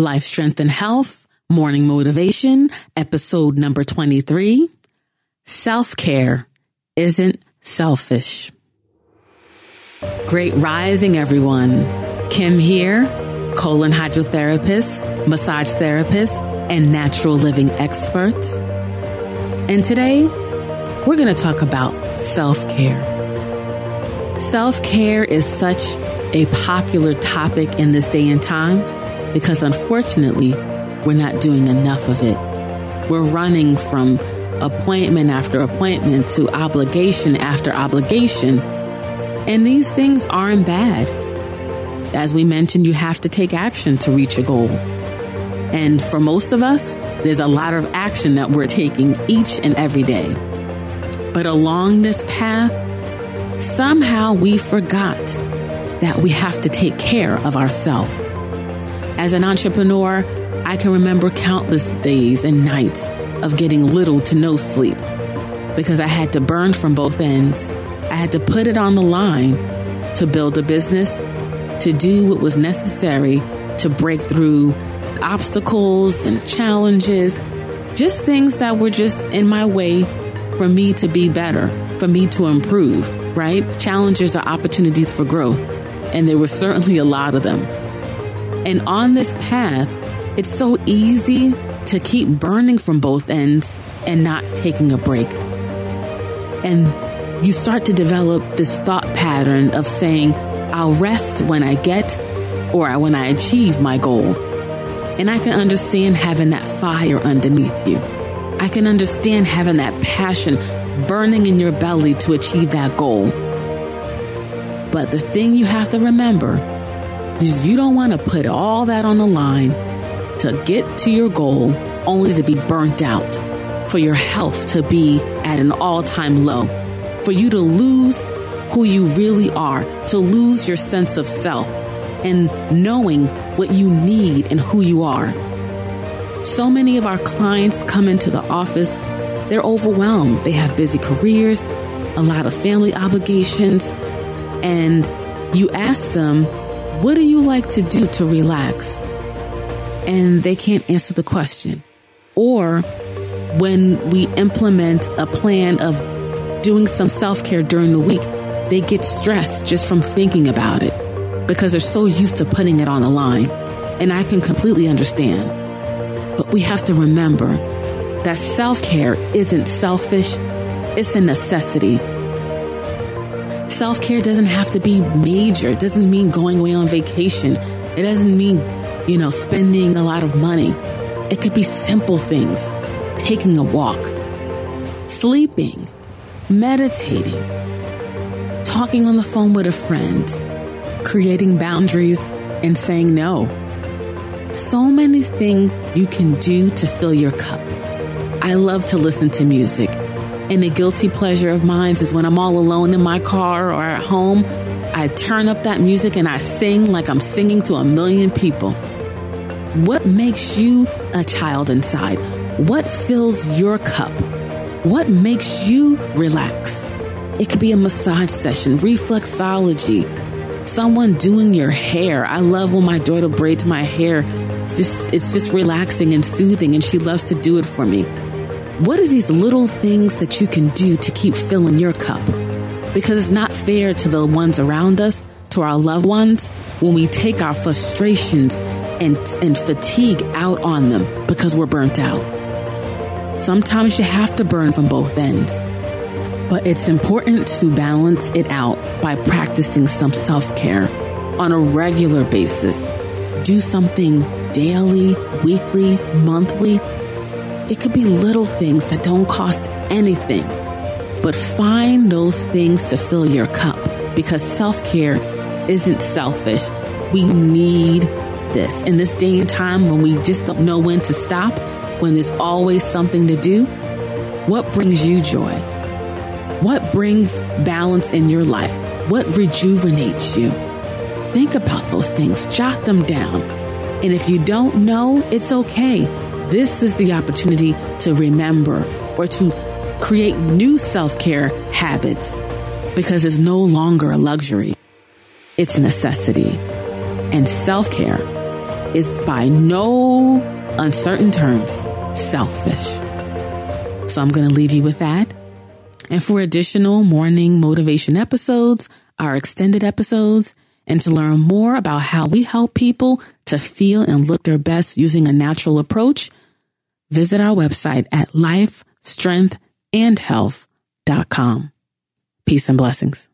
Life, Strength, and Health, Morning Motivation, episode number 23. Self care isn't selfish. Great rising, everyone. Kim here, colon hydrotherapist, massage therapist, and natural living expert. And today, we're going to talk about self care. Self care is such a popular topic in this day and time because unfortunately, we're not doing enough of it. We're running from appointment after appointment to obligation after obligation. And these things aren't bad. As we mentioned, you have to take action to reach a goal. And for most of us, there's a lot of action that we're taking each and every day. But along this path, somehow we forgot that we have to take care of ourselves. As an entrepreneur, I can remember countless days and nights of getting little to no sleep because I had to burn from both ends. I had to put it on the line to build a business, to do what was necessary to break through obstacles and challenges, just things that were just in my way for me to be better, for me to improve, right? Challenges are opportunities for growth. And there were certainly a lot of them. And on this path, it's so easy to keep burning from both ends and not taking a break. And you start to develop this thought pattern of saying, I'll rest when I get or when I achieve my goal. And I can understand having that fire underneath you. I can understand having that passion burning in your belly to achieve that goal. But the thing you have to remember is you don't want to put all that on the line to get to your goal only to be burnt out, for your health to be at an all time low, for you to lose who you really are, to lose your sense of self and knowing what you need and who you are. So many of our clients come into the office, they're overwhelmed. They have busy careers, a lot of family obligations, and you ask them, what do you like to do to relax? And they can't answer the question. Or when we implement a plan of doing some self care during the week, they get stressed just from thinking about it because they're so used to putting it on the line. And I can completely understand. But we have to remember that self care isn't selfish, it's a necessity self care doesn't have to be major. It doesn't mean going away on vacation. It doesn't mean, you know, spending a lot of money. It could be simple things. Taking a walk, sleeping, meditating, talking on the phone with a friend, creating boundaries and saying no. So many things you can do to fill your cup. I love to listen to music. And a guilty pleasure of mine is when I'm all alone in my car or at home, I turn up that music and I sing like I'm singing to a million people. What makes you a child inside? What fills your cup? What makes you relax? It could be a massage session, reflexology, someone doing your hair. I love when my daughter braids my hair. It's just, it's just relaxing and soothing and she loves to do it for me. What are these little things that you can do to keep filling your cup? Because it's not fair to the ones around us, to our loved ones, when we take our frustrations and, and fatigue out on them because we're burnt out. Sometimes you have to burn from both ends. But it's important to balance it out by practicing some self care on a regular basis. Do something daily, weekly, monthly it could be little things that don't cost anything, but find those things to fill your cup because self care isn't selfish. We need this. In this day and time when we just don't know when to stop, when there's always something to do, what brings you joy? What brings balance in your life? What rejuvenates you? Think about those things, jot them down. And if you don't know, it's okay. This is the opportunity to remember or to create new self care habits because it's no longer a luxury. It's a necessity. And self care is by no uncertain terms selfish. So I'm going to leave you with that. And for additional morning motivation episodes, our extended episodes, and to learn more about how we help people to feel and look their best using a natural approach, visit our website at lifestrengthandhealth.com. Peace and blessings.